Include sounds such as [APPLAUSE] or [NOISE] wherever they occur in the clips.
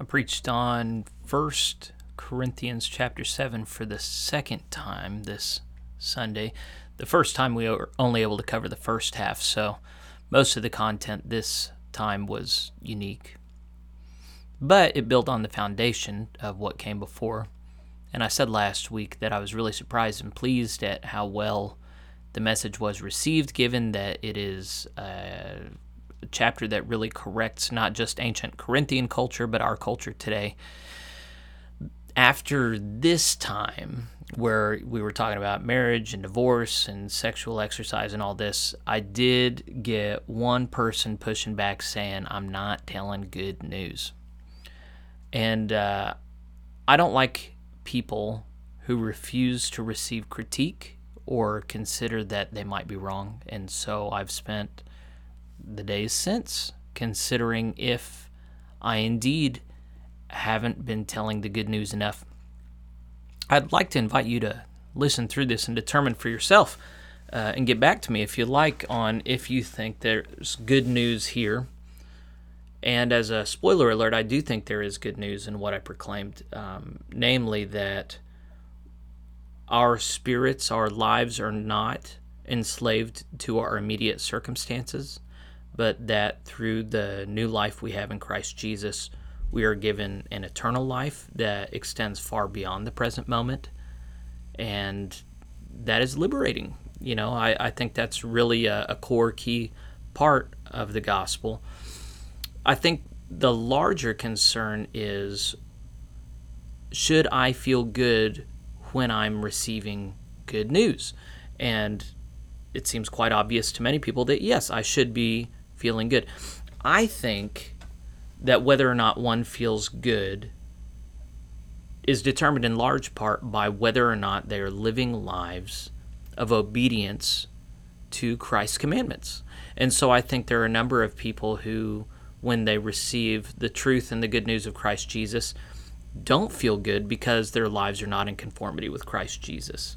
I preached on First Corinthians chapter 7 for the second time this Sunday. The first time we were only able to cover the first half, so most of the content this time was unique. But it built on the foundation of what came before. And I said last week that I was really surprised and pleased at how well the message was received, given that it is a chapter that really corrects not just ancient Corinthian culture, but our culture today. After this time, where we were talking about marriage and divorce and sexual exercise and all this, I did get one person pushing back saying, I'm not telling good news. And uh, I don't like people who refuse to receive critique or consider that they might be wrong. And so I've spent the days since considering if I indeed haven't been telling the good news enough. I'd like to invite you to listen through this and determine for yourself uh, and get back to me if you like on if you think there's good news here. And as a spoiler alert, I do think there is good news in what I proclaimed, um, namely that our spirits, our lives are not enslaved to our immediate circumstances, but that through the new life we have in Christ Jesus, we are given an eternal life that extends far beyond the present moment. And that is liberating. You know, I, I think that's really a, a core key part of the gospel. I think the larger concern is should I feel good when I'm receiving good news. And it seems quite obvious to many people that yes, I should be feeling good. I think that whether or not one feels good is determined in large part by whether or not they are living lives of obedience to Christ's commandments. And so I think there are a number of people who, when they receive the truth and the good news of Christ Jesus, don't feel good because their lives are not in conformity with Christ Jesus.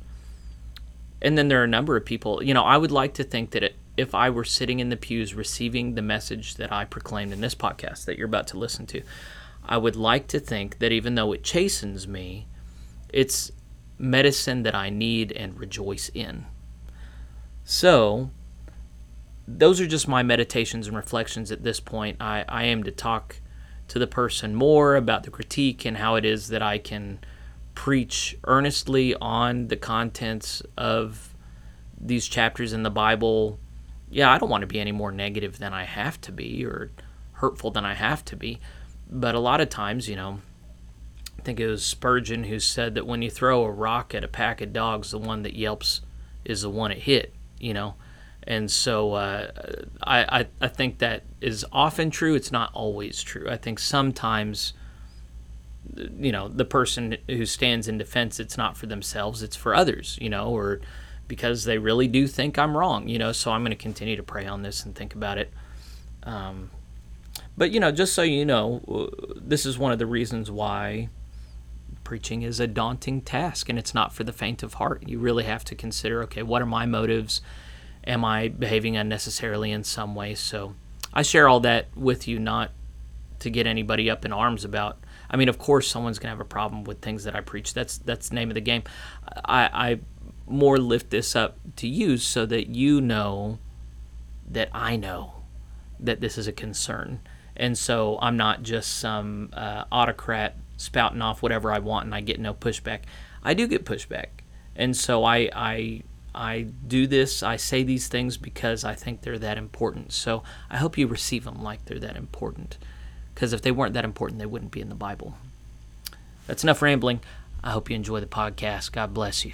And then there are a number of people, you know, I would like to think that it, if I were sitting in the pews receiving the message that I proclaimed in this podcast that you're about to listen to, I would like to think that even though it chastens me, it's medicine that I need and rejoice in. So, those are just my meditations and reflections at this point. I, I aim to talk to the person more about the critique and how it is that I can preach earnestly on the contents of these chapters in the Bible. Yeah, I don't want to be any more negative than I have to be or hurtful than I have to be. But a lot of times, you know, I think it was Spurgeon who said that when you throw a rock at a pack of dogs, the one that yelps is the one it hit, you know. And so uh, I, I, I think that is often true. It's not always true. I think sometimes, you know, the person who stands in defense, it's not for themselves, it's for others, you know, or because they really do think I'm wrong, you know. So I'm going to continue to pray on this and think about it. Um, but, you know, just so you know, this is one of the reasons why preaching is a daunting task and it's not for the faint of heart. You really have to consider okay, what are my motives? am I behaving unnecessarily in some way? So I share all that with you, not to get anybody up in arms about. I mean, of course, someone's gonna have a problem with things that I preach. That's that's the name of the game. I, I more lift this up to you so that you know that I know that this is a concern, and so I'm not just some uh, autocrat spouting off whatever I want and I get no pushback. I do get pushback, and so I I I do this, I say these things because I think they're that important. So I hope you receive them like they're that important. Because if they weren't that important, they wouldn't be in the Bible. That's enough rambling. I hope you enjoy the podcast. God bless you.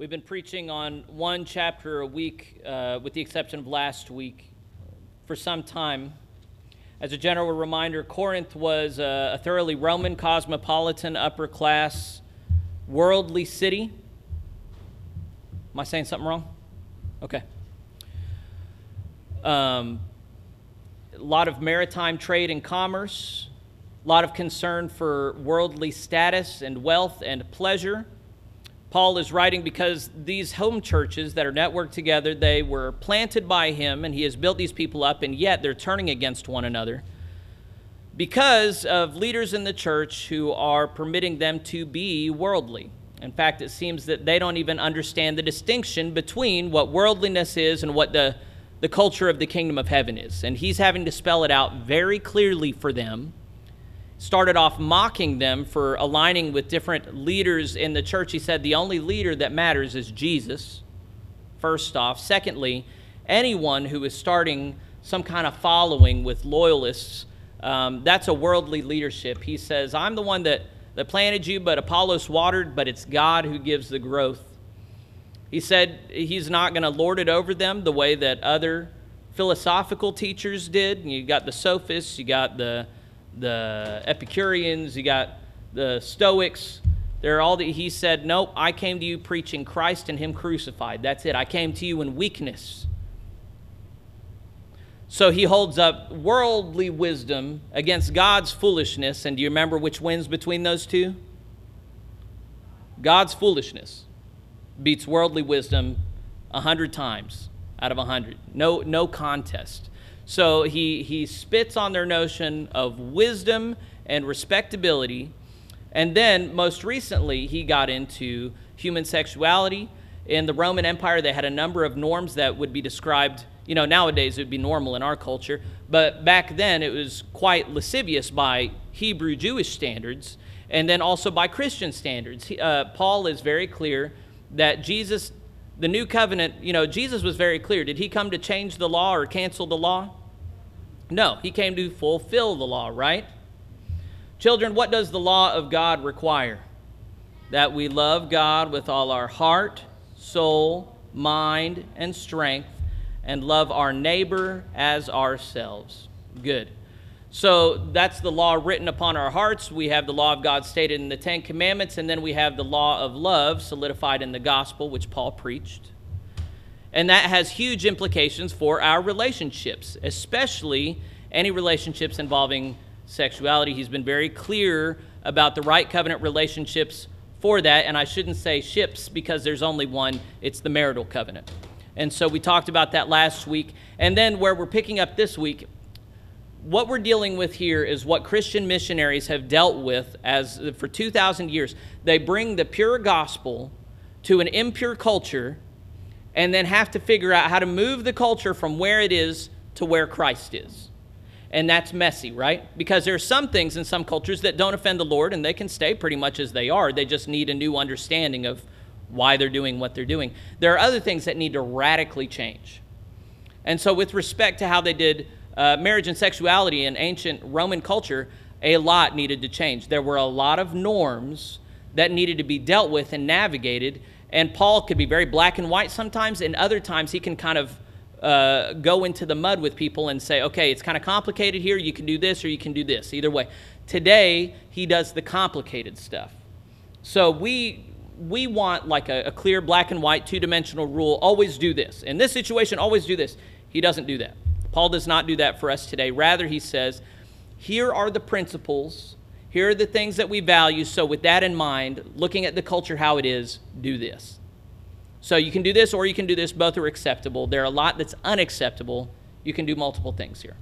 We've been preaching on one chapter a week, uh, with the exception of last week, for some time. As a general reminder, Corinth was a, a thoroughly Roman, cosmopolitan, upper class, worldly city. Am I saying something wrong? Okay. Um, a lot of maritime trade and commerce, a lot of concern for worldly status and wealth and pleasure. Paul is writing because these home churches that are networked together, they were planted by him and he has built these people up, and yet they're turning against one another because of leaders in the church who are permitting them to be worldly. In fact, it seems that they don't even understand the distinction between what worldliness is and what the, the culture of the kingdom of heaven is. And he's having to spell it out very clearly for them started off mocking them for aligning with different leaders in the church. He said the only leader that matters is Jesus, first off. Secondly, anyone who is starting some kind of following with loyalists, um, that's a worldly leadership. He says, I'm the one that, that planted you, but Apollos watered, but it's God who gives the growth. He said he's not going to lord it over them the way that other philosophical teachers did. You got the sophists, you got the the Epicureans, you got the Stoics. They're all the, he said, Nope, I came to you preaching Christ and Him crucified. That's it. I came to you in weakness. So he holds up worldly wisdom against God's foolishness. And do you remember which wins between those two? God's foolishness beats worldly wisdom a hundred times out of a hundred. No, no contest. So he, he spits on their notion of wisdom and respectability. And then, most recently, he got into human sexuality. In the Roman Empire, they had a number of norms that would be described, you know, nowadays it would be normal in our culture, but back then it was quite lascivious by Hebrew Jewish standards and then also by Christian standards. He, uh, Paul is very clear that Jesus, the new covenant, you know, Jesus was very clear. Did he come to change the law or cancel the law? No, he came to fulfill the law, right? Children, what does the law of God require? That we love God with all our heart, soul, mind, and strength, and love our neighbor as ourselves. Good. So that's the law written upon our hearts. We have the law of God stated in the Ten Commandments, and then we have the law of love solidified in the gospel, which Paul preached. And that has huge implications for our relationships, especially any relationships involving sexuality. He's been very clear about the right covenant relationships for that. And I shouldn't say ships because there's only one, it's the marital covenant. And so we talked about that last week. And then where we're picking up this week, what we're dealing with here is what Christian missionaries have dealt with as for 2000 years. They bring the pure gospel to an impure culture and then have to figure out how to move the culture from where it is to where Christ is. And that's messy, right? Because there are some things in some cultures that don't offend the Lord and they can stay pretty much as they are. They just need a new understanding of why they're doing what they're doing. There are other things that need to radically change. And so, with respect to how they did uh, marriage and sexuality in ancient Roman culture, a lot needed to change. There were a lot of norms that needed to be dealt with and navigated and Paul could be very black and white sometimes, and other times he can kind of uh, go into the mud with people and say, okay, it's kind of complicated here. You can do this or you can do this. Either way. Today, he does the complicated stuff. So we we want like a, a clear black and white two dimensional rule. Always do this. In this situation, always do this. He doesn't do that. Paul does not do that for us today. Rather, he says, here are the principles here are the things that we value. So, with that in mind, looking at the culture how it is, do this. So, you can do this or you can do this. Both are acceptable. There are a lot that's unacceptable. You can do multiple things here.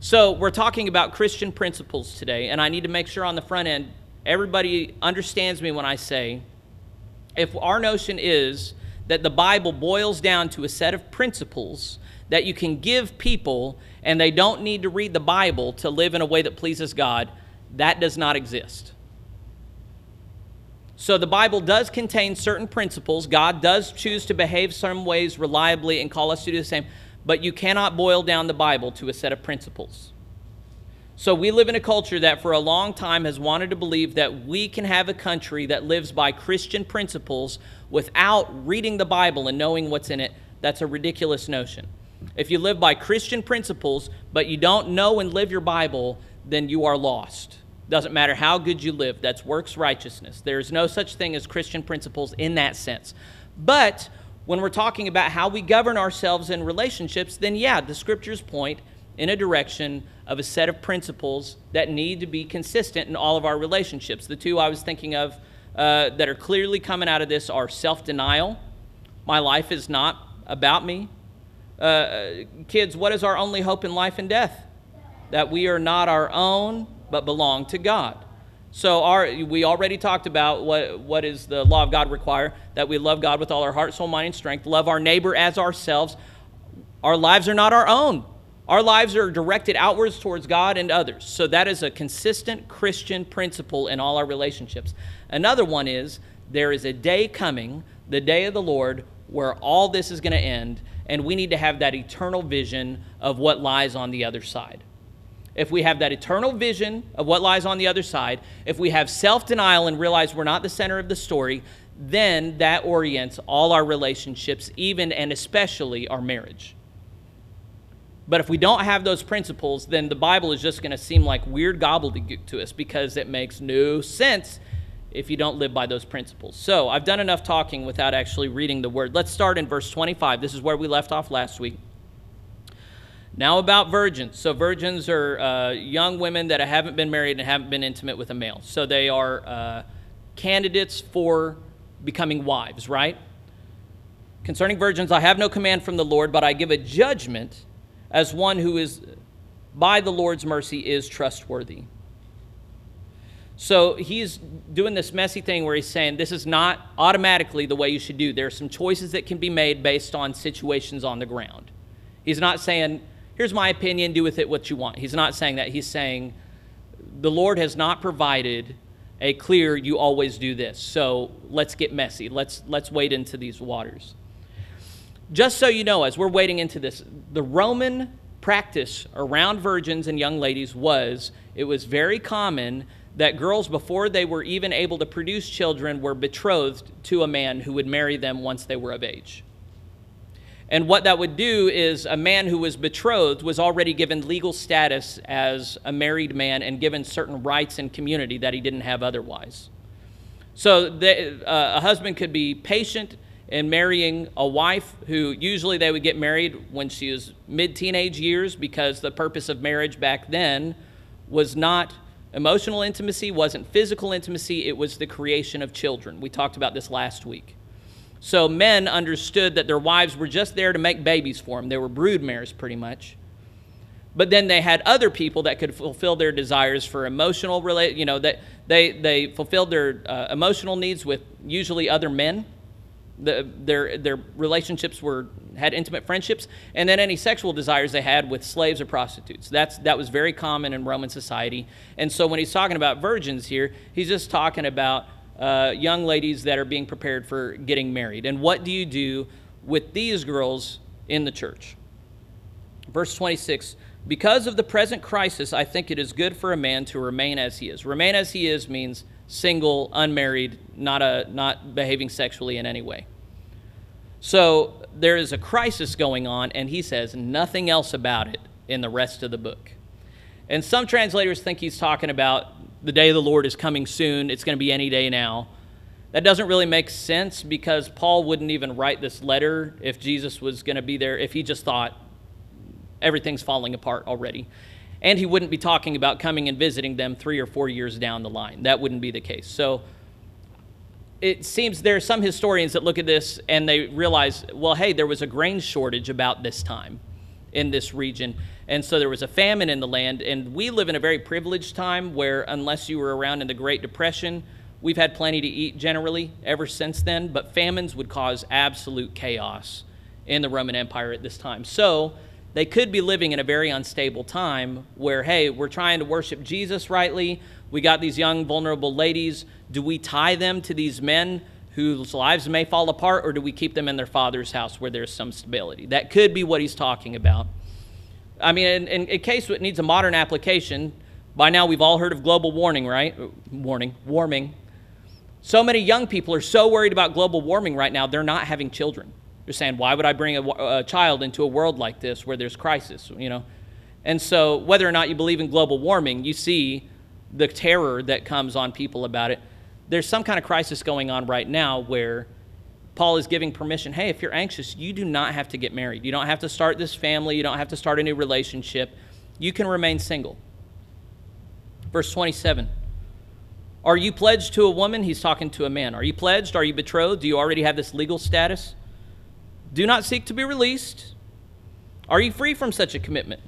So, we're talking about Christian principles today, and I need to make sure on the front end everybody understands me when I say if our notion is that the Bible boils down to a set of principles that you can give people and they don't need to read the Bible to live in a way that pleases God, that does not exist. So the Bible does contain certain principles. God does choose to behave some ways reliably and call us to do the same, but you cannot boil down the Bible to a set of principles. So we live in a culture that for a long time has wanted to believe that we can have a country that lives by Christian principles without reading the Bible and knowing what's in it. That's a ridiculous notion. If you live by Christian principles, but you don't know and live your Bible, then you are lost. Doesn't matter how good you live, that's works righteousness. There's no such thing as Christian principles in that sense. But when we're talking about how we govern ourselves in relationships, then yeah, the scriptures point in a direction of a set of principles that need to be consistent in all of our relationships. The two I was thinking of uh, that are clearly coming out of this are self denial. My life is not about me. Uh, kids, what is our only hope in life and death? That we are not our own, but belong to God. So our, we already talked about what, what is the law of God require that we love God with all our heart, soul, mind, and strength, love our neighbor as ourselves. Our lives are not our own. Our lives are directed outwards towards God and others. So that is a consistent Christian principle in all our relationships. Another one is there is a day coming, the day of the Lord, where all this is going to end, and we need to have that eternal vision of what lies on the other side. If we have that eternal vision of what lies on the other side, if we have self denial and realize we're not the center of the story, then that orients all our relationships, even and especially our marriage. But if we don't have those principles, then the Bible is just going to seem like weird gobbledygook to us because it makes no sense if you don't live by those principles. So I've done enough talking without actually reading the word. Let's start in verse 25. This is where we left off last week. Now, about virgins. So, virgins are uh, young women that haven't been married and haven't been intimate with a male. So, they are uh, candidates for becoming wives, right? Concerning virgins, I have no command from the Lord, but I give a judgment as one who is, by the Lord's mercy, is trustworthy. So he's doing this messy thing where he's saying this is not automatically the way you should do. There are some choices that can be made based on situations on the ground. He's not saying, here's my opinion, do with it what you want. He's not saying that. He's saying, the Lord has not provided a clear, you always do this. So let's get messy. Let's, let's wade into these waters. Just so you know, as we're wading into this, the Roman practice around virgins and young ladies was it was very common that girls, before they were even able to produce children, were betrothed to a man who would marry them once they were of age. And what that would do is a man who was betrothed was already given legal status as a married man and given certain rights and community that he didn't have otherwise. So the, uh, a husband could be patient in marrying a wife who usually they would get married when she was mid teenage years because the purpose of marriage back then was not emotional intimacy, wasn't physical intimacy, it was the creation of children. We talked about this last week. So men understood that their wives were just there to make babies for them. They were brood mares, pretty much. But then they had other people that could fulfill their desires for emotional relate. You know that they they fulfilled their uh, emotional needs with usually other men the, their, their relationships were had intimate friendships, and then any sexual desires they had with slaves or prostitutes. That's, that was very common in Roman society. And so when he's talking about virgins here, he's just talking about uh, young ladies that are being prepared for getting married. And what do you do with these girls in the church? Verse 26 Because of the present crisis, I think it is good for a man to remain as he is. Remain as he is means single, unmarried, not, a, not behaving sexually in any way. So there is a crisis going on, and he says nothing else about it in the rest of the book. And some translators think he's talking about the day of the Lord is coming soon, it's going to be any day now. That doesn't really make sense because Paul wouldn't even write this letter if Jesus was going to be there, if he just thought everything's falling apart already. And he wouldn't be talking about coming and visiting them three or four years down the line. That wouldn't be the case. So it seems there are some historians that look at this and they realize, well, hey, there was a grain shortage about this time in this region. And so there was a famine in the land. And we live in a very privileged time where, unless you were around in the Great Depression, we've had plenty to eat generally ever since then. But famines would cause absolute chaos in the Roman Empire at this time. So they could be living in a very unstable time where, hey, we're trying to worship Jesus rightly. We got these young, vulnerable ladies. Do we tie them to these men whose lives may fall apart, or do we keep them in their father's house where there's some stability? That could be what he's talking about. I mean, in, in, in case it needs a modern application, by now we've all heard of global warming, right? Warning, warming. So many young people are so worried about global warming right now, they're not having children. They're saying, why would I bring a, a child into a world like this where there's crisis, you know? And so, whether or not you believe in global warming, you see the terror that comes on people about it. There's some kind of crisis going on right now where Paul is giving permission hey, if you're anxious, you do not have to get married. You don't have to start this family. You don't have to start a new relationship. You can remain single. Verse 27 Are you pledged to a woman? He's talking to a man. Are you pledged? Are you betrothed? Do you already have this legal status? Do not seek to be released. Are you free from such a commitment?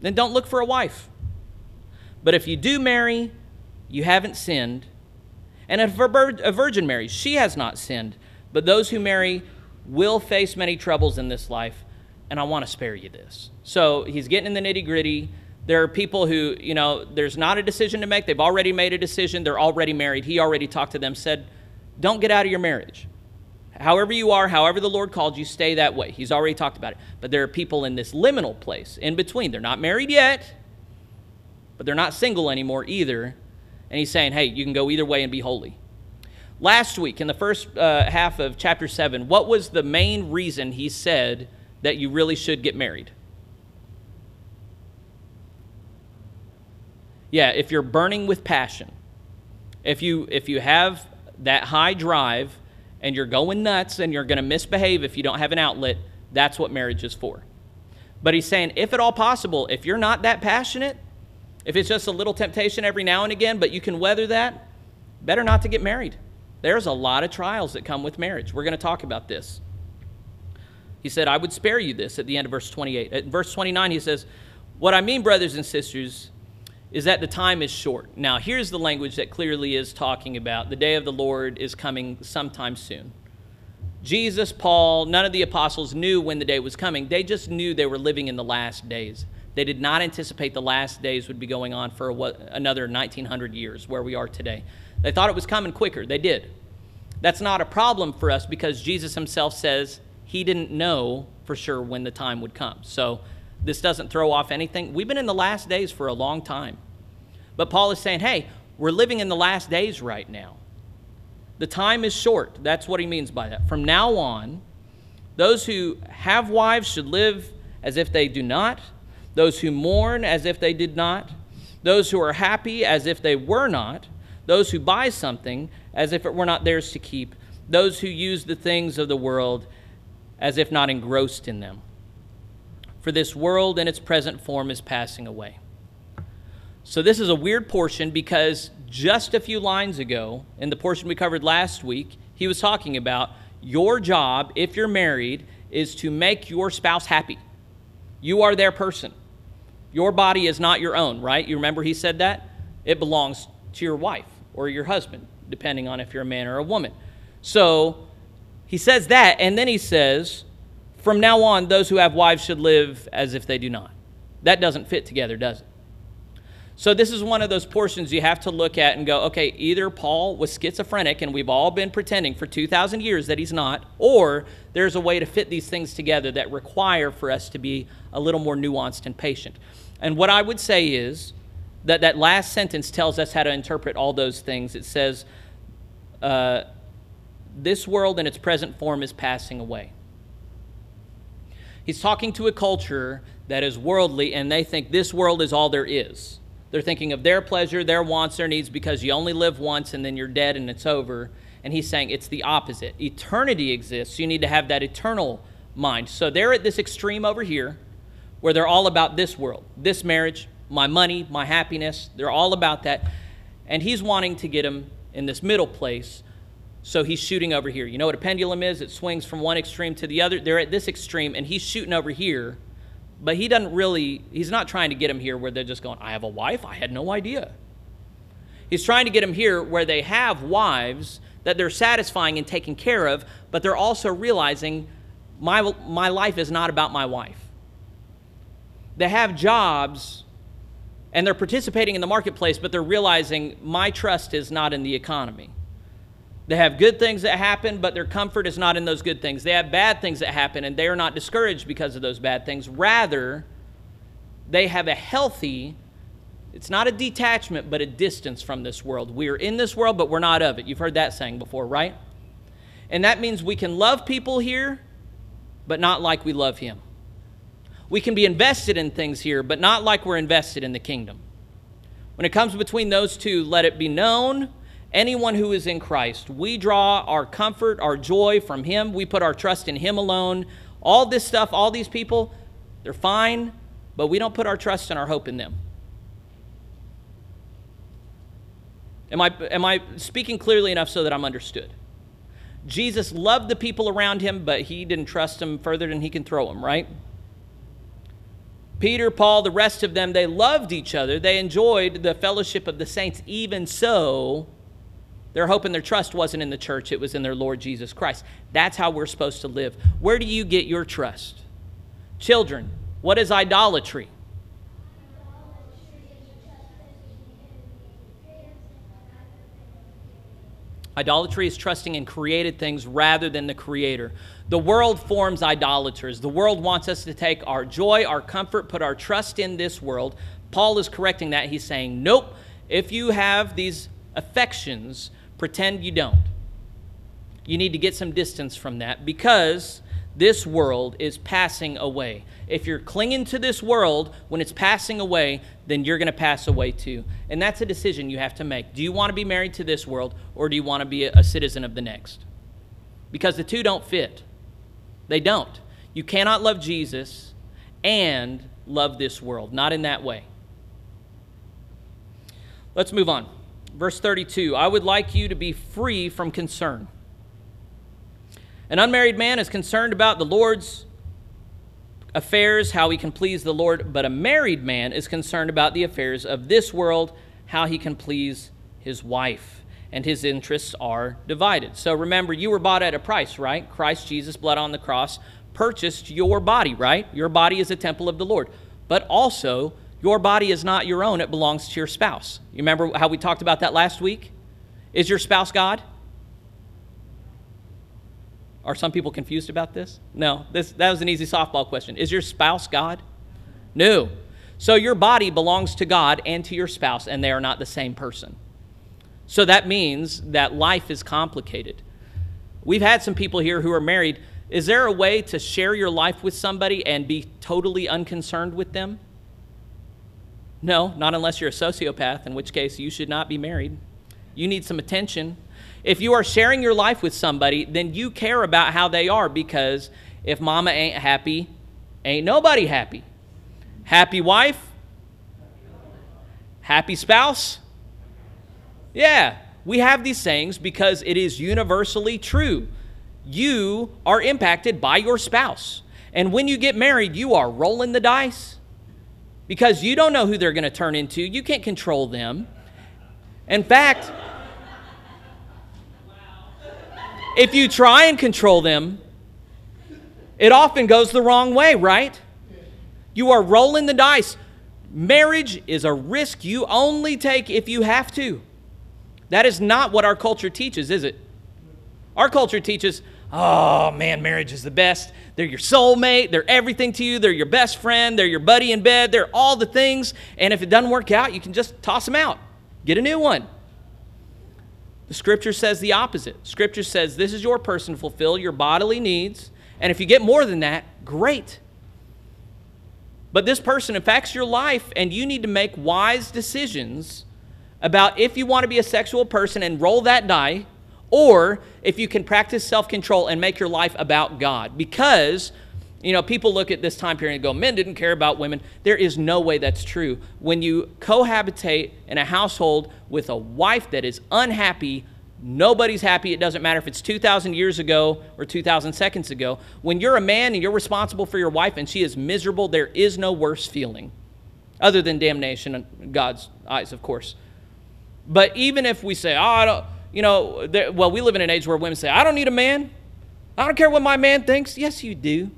Then don't look for a wife. But if you do marry, you haven't sinned. And a virgin marries, she has not sinned. But those who marry will face many troubles in this life, and I want to spare you this. So he's getting in the nitty gritty. There are people who, you know, there's not a decision to make. They've already made a decision. They're already married. He already talked to them, said, don't get out of your marriage. However you are, however the Lord called you, stay that way. He's already talked about it. But there are people in this liminal place in between. They're not married yet, but they're not single anymore either. And he's saying, hey, you can go either way and be holy. Last week, in the first uh, half of chapter 7, what was the main reason he said that you really should get married? Yeah, if you're burning with passion, if you, if you have that high drive and you're going nuts and you're going to misbehave if you don't have an outlet, that's what marriage is for. But he's saying, if at all possible, if you're not that passionate, if it's just a little temptation every now and again, but you can weather that, better not to get married. There's a lot of trials that come with marriage. We're going to talk about this. He said, I would spare you this at the end of verse 28. At verse 29, he says, What I mean, brothers and sisters, is that the time is short. Now, here's the language that clearly is talking about the day of the Lord is coming sometime soon. Jesus, Paul, none of the apostles knew when the day was coming. They just knew they were living in the last days. They did not anticipate the last days would be going on for another 1900 years, where we are today. They thought it was coming quicker. They did. That's not a problem for us because Jesus himself says he didn't know for sure when the time would come. So, this doesn't throw off anything. We've been in the last days for a long time. But Paul is saying, hey, we're living in the last days right now. The time is short. That's what he means by that. From now on, those who have wives should live as if they do not, those who mourn as if they did not, those who are happy as if they were not, those who buy something as if it were not theirs to keep, those who use the things of the world as if not engrossed in them for this world in its present form is passing away. So, this is a weird portion because just a few lines ago, in the portion we covered last week, he was talking about your job, if you're married, is to make your spouse happy. You are their person. Your body is not your own, right? You remember he said that? It belongs to your wife or your husband, depending on if you're a man or a woman. So, he says that, and then he says, from now on, those who have wives should live as if they do not. That doesn't fit together, does it? So, this is one of those portions you have to look at and go, okay, either Paul was schizophrenic and we've all been pretending for 2,000 years that he's not, or there's a way to fit these things together that require for us to be a little more nuanced and patient. And what I would say is that that last sentence tells us how to interpret all those things. It says, uh, This world in its present form is passing away. He's talking to a culture that is worldly and they think this world is all there is. They're thinking of their pleasure, their wants, their needs because you only live once and then you're dead and it's over. And he's saying it's the opposite. Eternity exists. You need to have that eternal mind. So they're at this extreme over here where they're all about this world, this marriage, my money, my happiness. They're all about that. And he's wanting to get them in this middle place so he's shooting over here. You know what a pendulum is? It swings from one extreme to the other. They're at this extreme, and he's shooting over here. But he doesn't really, he's not trying to get them here where they're just going, I have a wife? I had no idea. He's trying to get them here where they have wives that they're satisfying and taking care of, but they're also realizing my, my life is not about my wife. They have jobs and they're participating in the marketplace, but they're realizing my trust is not in the economy. They have good things that happen, but their comfort is not in those good things. They have bad things that happen, and they are not discouraged because of those bad things. Rather, they have a healthy, it's not a detachment, but a distance from this world. We are in this world, but we're not of it. You've heard that saying before, right? And that means we can love people here, but not like we love Him. We can be invested in things here, but not like we're invested in the kingdom. When it comes between those two, let it be known anyone who is in Christ, we draw our comfort, our joy from Him. We put our trust in Him alone. All this stuff, all these people, they're fine, but we don't put our trust and our hope in them. Am I, am I speaking clearly enough so that I'm understood? Jesus loved the people around him, but he didn't trust them further than he can throw them, right? Peter, Paul, the rest of them, they loved each other. They enjoyed the fellowship of the saints. Even so, their hope and their trust wasn't in the church, it was in their Lord Jesus Christ. That's how we're supposed to live. Where do you get your trust? Children, what is idolatry? Idolatry is trusting in created things rather than the Creator. The world forms idolaters. The world wants us to take our joy, our comfort, put our trust in this world. Paul is correcting that. He's saying, nope, if you have these affections, pretend you don't. You need to get some distance from that because this world is passing away. If you're clinging to this world when it's passing away, then you're going to pass away too. And that's a decision you have to make. Do you want to be married to this world or do you want to be a citizen of the next? Because the two don't fit. They don't. You cannot love Jesus and love this world, not in that way. Let's move on. Verse 32 I would like you to be free from concern. An unmarried man is concerned about the Lord's affairs, how he can please the Lord, but a married man is concerned about the affairs of this world, how he can please his wife. And his interests are divided. So remember, you were bought at a price, right? Christ Jesus, blood on the cross, purchased your body, right? Your body is a temple of the Lord. But also, your body is not your own, it belongs to your spouse. You remember how we talked about that last week? Is your spouse God? Are some people confused about this? No, this, that was an easy softball question. Is your spouse God? No. So your body belongs to God and to your spouse, and they are not the same person. So that means that life is complicated. We've had some people here who are married. Is there a way to share your life with somebody and be totally unconcerned with them? No, not unless you're a sociopath, in which case you should not be married. You need some attention. If you are sharing your life with somebody, then you care about how they are because if mama ain't happy, ain't nobody happy. Happy wife? Happy spouse? Yeah, we have these sayings because it is universally true. You are impacted by your spouse. And when you get married, you are rolling the dice because you don't know who they're going to turn into. You can't control them. In fact, if you try and control them, it often goes the wrong way, right? You are rolling the dice. Marriage is a risk you only take if you have to. That is not what our culture teaches, is it? Our culture teaches, oh man, marriage is the best. They're your soulmate, they're everything to you, they're your best friend, they're your buddy in bed, they're all the things. And if it doesn't work out, you can just toss them out, get a new one. The scripture says the opposite. Scripture says this is your person to fulfill your bodily needs. And if you get more than that, great. But this person affects your life, and you need to make wise decisions about if you want to be a sexual person and roll that die, or if you can practice self control and make your life about God. Because you know, people look at this time period and go, men didn't care about women. There is no way that's true. When you cohabitate in a household with a wife that is unhappy, nobody's happy. It doesn't matter if it's 2,000 years ago or 2,000 seconds ago. When you're a man and you're responsible for your wife and she is miserable, there is no worse feeling other than damnation in God's eyes, of course. But even if we say, oh, you know, well, we live in an age where women say, I don't need a man. I don't care what my man thinks. Yes, you do.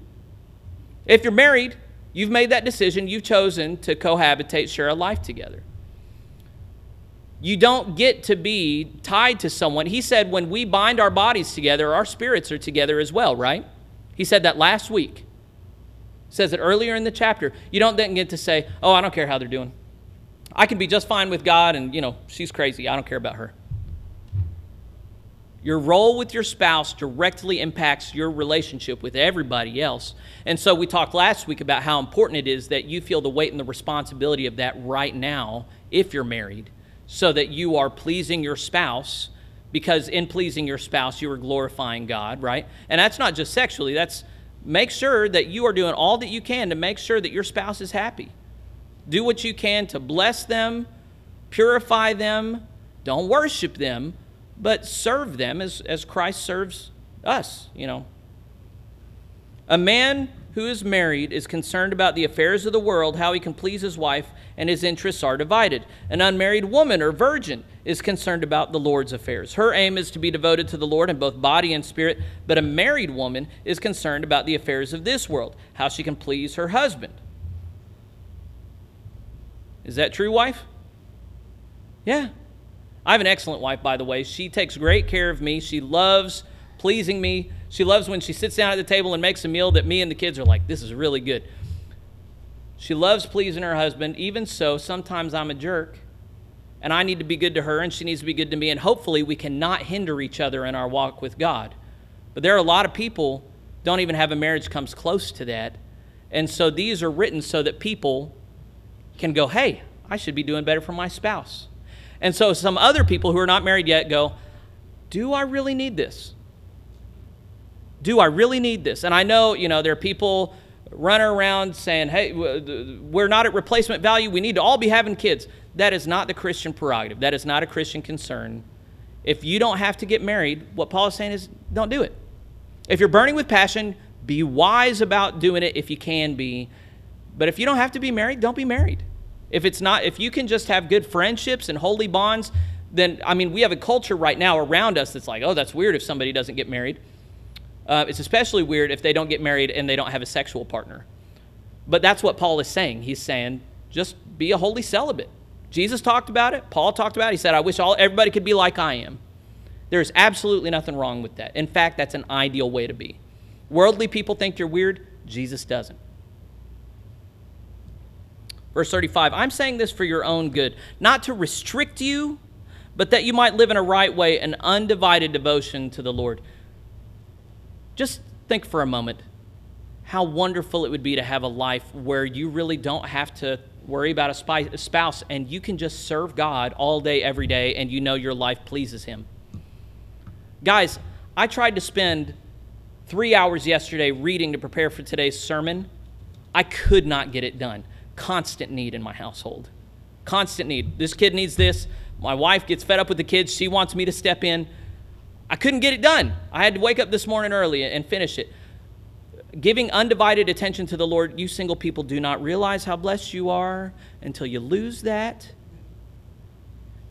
If you're married, you've made that decision, you've chosen to cohabitate, share a life together. You don't get to be tied to someone. He said, when we bind our bodies together, our spirits are together as well, right? He said that last week. says it earlier in the chapter. You don't then get to say, oh, I don't care how they're doing. I can be just fine with God, and, you know, she's crazy. I don't care about her. Your role with your spouse directly impacts your relationship with everybody else. And so we talked last week about how important it is that you feel the weight and the responsibility of that right now if you're married, so that you are pleasing your spouse because in pleasing your spouse you are glorifying God, right? And that's not just sexually, that's make sure that you are doing all that you can to make sure that your spouse is happy. Do what you can to bless them, purify them, don't worship them, but serve them as, as Christ serves us, you know. A man who is married is concerned about the affairs of the world, how he can please his wife, and his interests are divided. An unmarried woman or virgin is concerned about the Lord's affairs. Her aim is to be devoted to the Lord in both body and spirit, but a married woman is concerned about the affairs of this world, how she can please her husband. Is that true, wife? Yeah. I have an excellent wife, by the way. She takes great care of me. She loves pleasing me. She loves when she sits down at the table and makes a meal that me and the kids are like, this is really good. She loves pleasing her husband. Even so, sometimes I'm a jerk and I need to be good to her and she needs to be good to me. And hopefully, we cannot hinder each other in our walk with God. But there are a lot of people don't even have a marriage comes close to that. And so these are written so that people can go, hey, I should be doing better for my spouse. And so some other people who are not married yet go, Do I really need this? Do I really need this? And I know, you know, there are people running around saying, hey, we're not at replacement value. We need to all be having kids. That is not the Christian prerogative. That is not a Christian concern. If you don't have to get married, what Paul is saying is don't do it. If you're burning with passion, be wise about doing it if you can be. But if you don't have to be married, don't be married. If it's not, if you can just have good friendships and holy bonds, then, I mean, we have a culture right now around us that's like, oh, that's weird if somebody doesn't get married. Uh, it's especially weird if they don't get married and they don't have a sexual partner. But that's what Paul is saying. He's saying, just be a holy celibate. Jesus talked about it. Paul talked about it. He said, I wish all everybody could be like I am. There's absolutely nothing wrong with that. In fact, that's an ideal way to be. Worldly people think you're weird. Jesus doesn't. Verse 35 I'm saying this for your own good, not to restrict you, but that you might live in a right way, an undivided devotion to the Lord. Just think for a moment how wonderful it would be to have a life where you really don't have to worry about a spouse and you can just serve God all day, every day, and you know your life pleases Him. Guys, I tried to spend three hours yesterday reading to prepare for today's sermon. I could not get it done constant need in my household. Constant need. This kid needs this. My wife gets fed up with the kids. She wants me to step in. I couldn't get it done. I had to wake up this morning early and finish it. Giving undivided attention to the Lord, you single people do not realize how blessed you are until you lose that.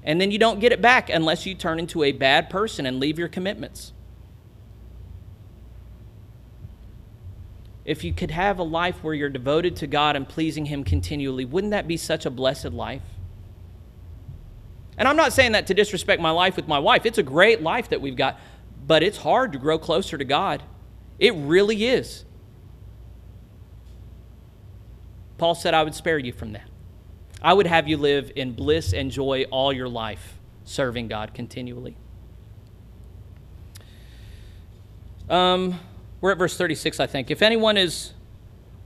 And then you don't get it back unless you turn into a bad person and leave your commitments. If you could have a life where you're devoted to God and pleasing Him continually, wouldn't that be such a blessed life? And I'm not saying that to disrespect my life with my wife. It's a great life that we've got, but it's hard to grow closer to God. It really is. Paul said, I would spare you from that. I would have you live in bliss and joy all your life, serving God continually. Um, we're at verse 36, I think. If anyone is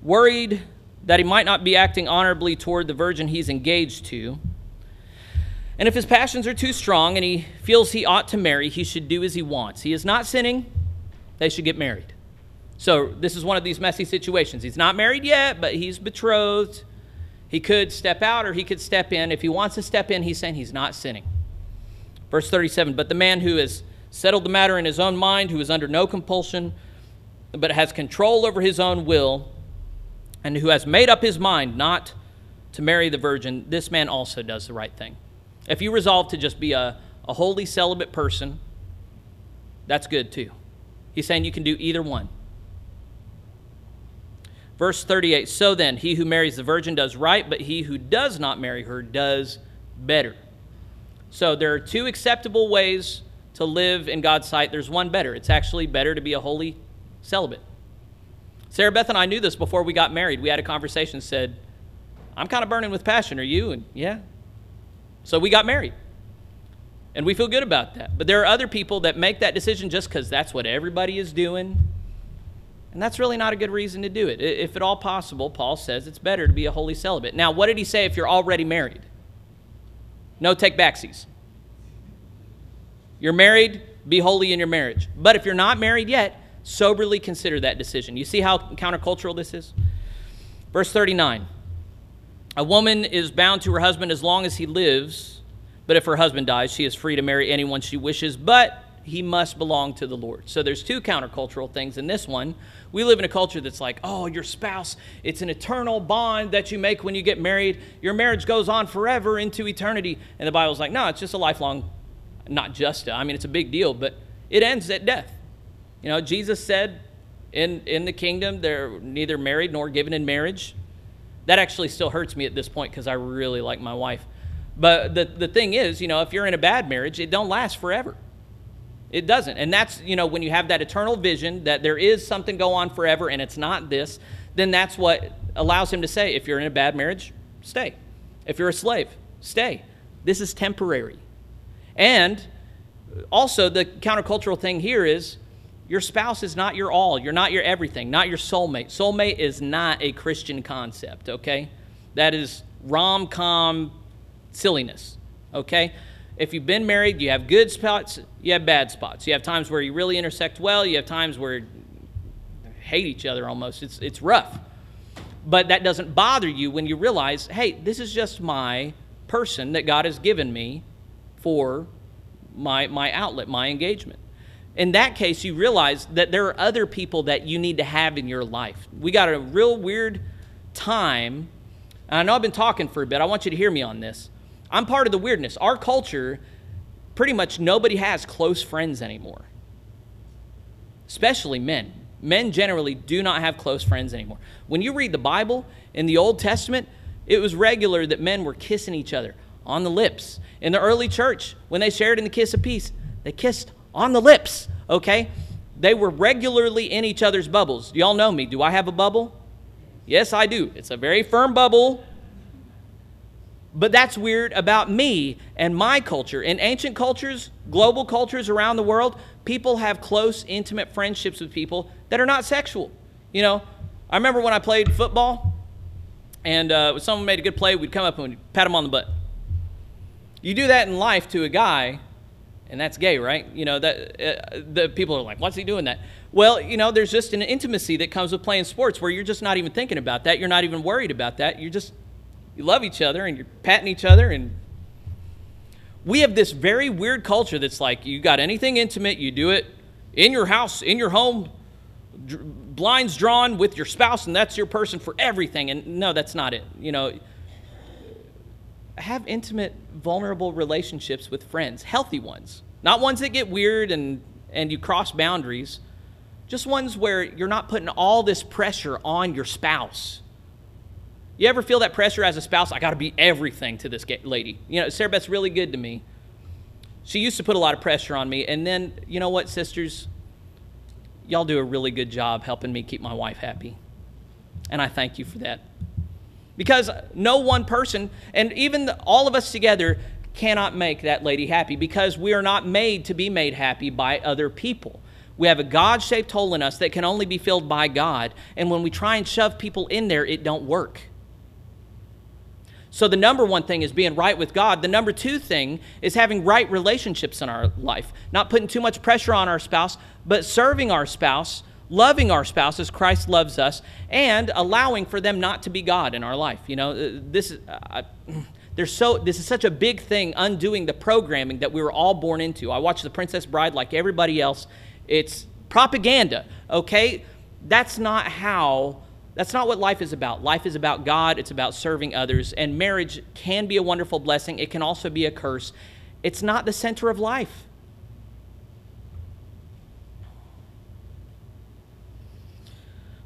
worried that he might not be acting honorably toward the virgin he's engaged to, and if his passions are too strong and he feels he ought to marry, he should do as he wants. He is not sinning, they should get married. So, this is one of these messy situations. He's not married yet, but he's betrothed. He could step out or he could step in. If he wants to step in, he's saying he's not sinning. Verse 37 But the man who has settled the matter in his own mind, who is under no compulsion, but has control over his own will, and who has made up his mind not to marry the virgin, this man also does the right thing. If you resolve to just be a, a holy celibate person, that's good too. He's saying you can do either one. Verse 38 So then, he who marries the virgin does right, but he who does not marry her does better. So there are two acceptable ways to live in God's sight. There's one better. It's actually better to be a holy celibate. Sarah Beth and I knew this before we got married. We had a conversation, said, I'm kind of burning with passion. Are you? And yeah. So we got married. And we feel good about that. But there are other people that make that decision just because that's what everybody is doing. And that's really not a good reason to do it. If at all possible, Paul says it's better to be a holy celibate. Now, what did he say if you're already married? No take backsies. You're married, be holy in your marriage. But if you're not married yet, soberly consider that decision. You see how countercultural this is? Verse 39 A woman is bound to her husband as long as he lives, but if her husband dies, she is free to marry anyone she wishes, but he must belong to the Lord. So there's two countercultural things in this one. We live in a culture that's like, oh, your spouse, it's an eternal bond that you make when you get married. Your marriage goes on forever into eternity. And the Bible's like, no, it's just a lifelong, not just, I mean, it's a big deal, but it ends at death. You know, Jesus said in, in the kingdom, they're neither married nor given in marriage. That actually still hurts me at this point because I really like my wife. But the, the thing is, you know, if you're in a bad marriage, it don't last forever. It doesn't. And that's, you know, when you have that eternal vision that there is something go on forever and it's not this, then that's what allows him to say, if you're in a bad marriage, stay. If you're a slave, stay. This is temporary. And also, the countercultural thing here is your spouse is not your all. You're not your everything, not your soulmate. Soulmate is not a Christian concept, okay? That is rom com silliness, okay? If you've been married, you have good spots, you have bad spots. You have times where you really intersect well, you have times where you hate each other almost. It's, it's rough. But that doesn't bother you when you realize, hey, this is just my person that God has given me for my, my outlet, my engagement in that case, you realize that there are other people that you need to have in your life. We got a real weird time. I know I've been talking for a bit. I want you to hear me on this. I'm part of the weirdness. Our culture, pretty much nobody has close friends anymore, especially men. Men generally do not have close friends anymore. When you read the Bible in the Old Testament, it was regular that men were kissing each other on the lips. In the early church, when they shared in the kiss of peace, they kissed on the lips, okay? They were regularly in each other's bubbles. Do y'all know me? Do I have a bubble? Yes, I do. It's a very firm bubble. But that's weird about me and my culture. In ancient cultures, global cultures around the world, people have close, intimate friendships with people that are not sexual. You know, I remember when I played football and uh, someone made a good play, we'd come up and pat him on the butt. You do that in life to a guy, and that's gay, right? You know that uh, the people are like, "What's he doing that?" Well, you know, there's just an intimacy that comes with playing sports where you're just not even thinking about that. You're not even worried about that. You're just you love each other and you're patting each other and we have this very weird culture that's like you got anything intimate, you do it in your house, in your home, blinds drawn with your spouse and that's your person for everything and no, that's not it. You know, have intimate, vulnerable relationships with friends, healthy ones, not ones that get weird and, and you cross boundaries, just ones where you're not putting all this pressure on your spouse. You ever feel that pressure as a spouse? I got to be everything to this lady. You know, Sarah Beth's really good to me. She used to put a lot of pressure on me. And then, you know what, sisters? Y'all do a really good job helping me keep my wife happy. And I thank you for that. Because no one person, and even the, all of us together, cannot make that lady happy because we are not made to be made happy by other people. We have a God shaped hole in us that can only be filled by God. And when we try and shove people in there, it don't work. So the number one thing is being right with God. The number two thing is having right relationships in our life, not putting too much pressure on our spouse, but serving our spouse loving our spouse as Christ loves us, and allowing for them not to be God in our life. You know, uh, this is. Uh, [CLEARS THROAT] there's so this is such a big thing undoing the programming that we were all born into. I watched The Princess Bride like everybody else. It's propaganda, okay? That's not how that's not what life is about. Life is about God, it's about serving others, and marriage can be a wonderful blessing. It can also be a curse. It's not the center of life.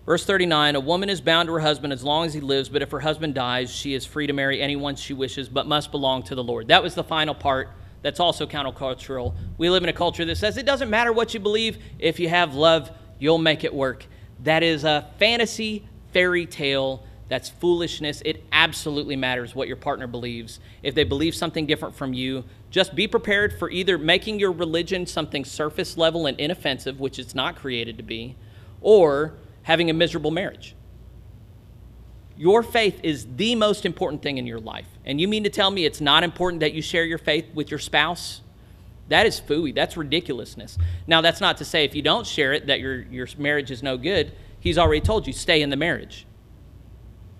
Verse 39 A woman is bound to her husband as long as he lives, but if her husband dies, she is free to marry anyone she wishes, but must belong to the Lord. That was the final part. That's also countercultural. We live in a culture that says it doesn't matter what you believe, if you have love, you'll make it work. That is a fantasy fairy tale. That's foolishness. It absolutely matters what your partner believes. If they believe something different from you, Just be prepared for either making your religion something surface level and inoffensive, which it's not created to be, or having a miserable marriage. Your faith is the most important thing in your life. And you mean to tell me it's not important that you share your faith with your spouse? That is fooey. That's ridiculousness. Now, that's not to say if you don't share it that your, your marriage is no good. He's already told you, stay in the marriage.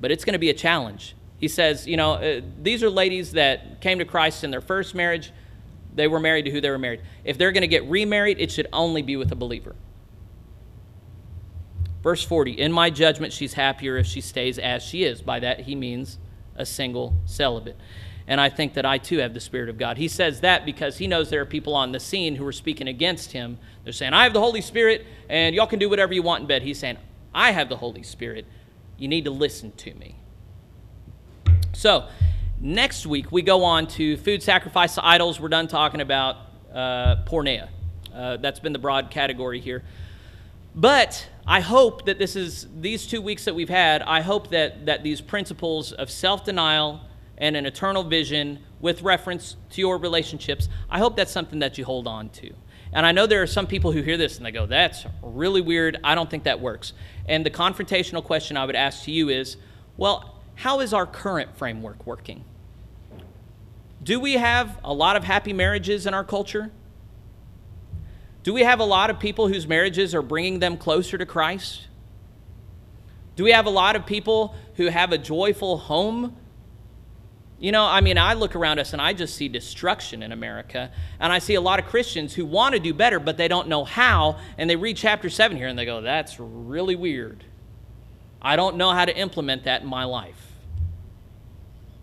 But it's going to be a challenge. He says, you know, uh, these are ladies that came to Christ in their first marriage. They were married to who they were married. If they're going to get remarried, it should only be with a believer. Verse 40 In my judgment, she's happier if she stays as she is. By that, he means a single celibate. And I think that I too have the Spirit of God. He says that because he knows there are people on the scene who are speaking against him. They're saying, I have the Holy Spirit, and y'all can do whatever you want in bed. He's saying, I have the Holy Spirit. You need to listen to me. So, next week we go on to food sacrifice to idols. We're done talking about uh. Uh, that's been the broad category here. But I hope that this is these two weeks that we've had. I hope that that these principles of self-denial and an eternal vision with reference to your relationships, I hope that's something that you hold on to. And I know there are some people who hear this and they go, "That's really weird. I don't think that works." And the confrontational question I would ask to you is, well, how is our current framework working? Do we have a lot of happy marriages in our culture? Do we have a lot of people whose marriages are bringing them closer to Christ? Do we have a lot of people who have a joyful home? You know, I mean, I look around us and I just see destruction in America. And I see a lot of Christians who want to do better, but they don't know how. And they read chapter 7 here and they go, that's really weird. I don't know how to implement that in my life.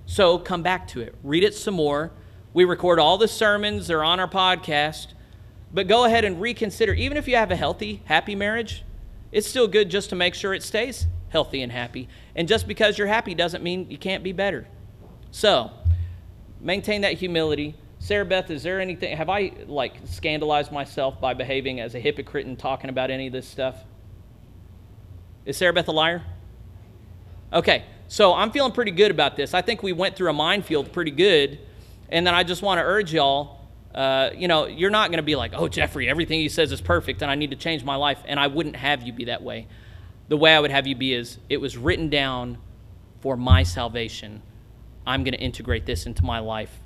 So come back to it. Read it some more. We record all the sermons, they're on our podcast. But go ahead and reconsider. Even if you have a healthy, happy marriage, it's still good just to make sure it stays healthy and happy. And just because you're happy doesn't mean you can't be better. So, maintain that humility. Sarah Beth, is there anything, have I like scandalized myself by behaving as a hypocrite and talking about any of this stuff? Is Sarah Beth a liar? Okay, so I'm feeling pretty good about this. I think we went through a minefield pretty good. And then I just want to urge y'all uh, you know, you're not going to be like, oh, Jeffrey, everything he says is perfect and I need to change my life. And I wouldn't have you be that way. The way I would have you be is it was written down for my salvation. I'm going to integrate this into my life.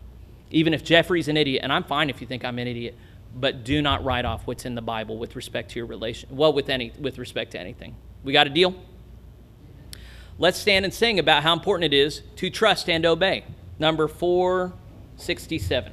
Even if Jeffrey's an idiot, and I'm fine if you think I'm an idiot, but do not write off what's in the Bible with respect to your relation. Well, with any with respect to anything. We got a deal? Let's stand and sing about how important it is to trust and obey. Number 467.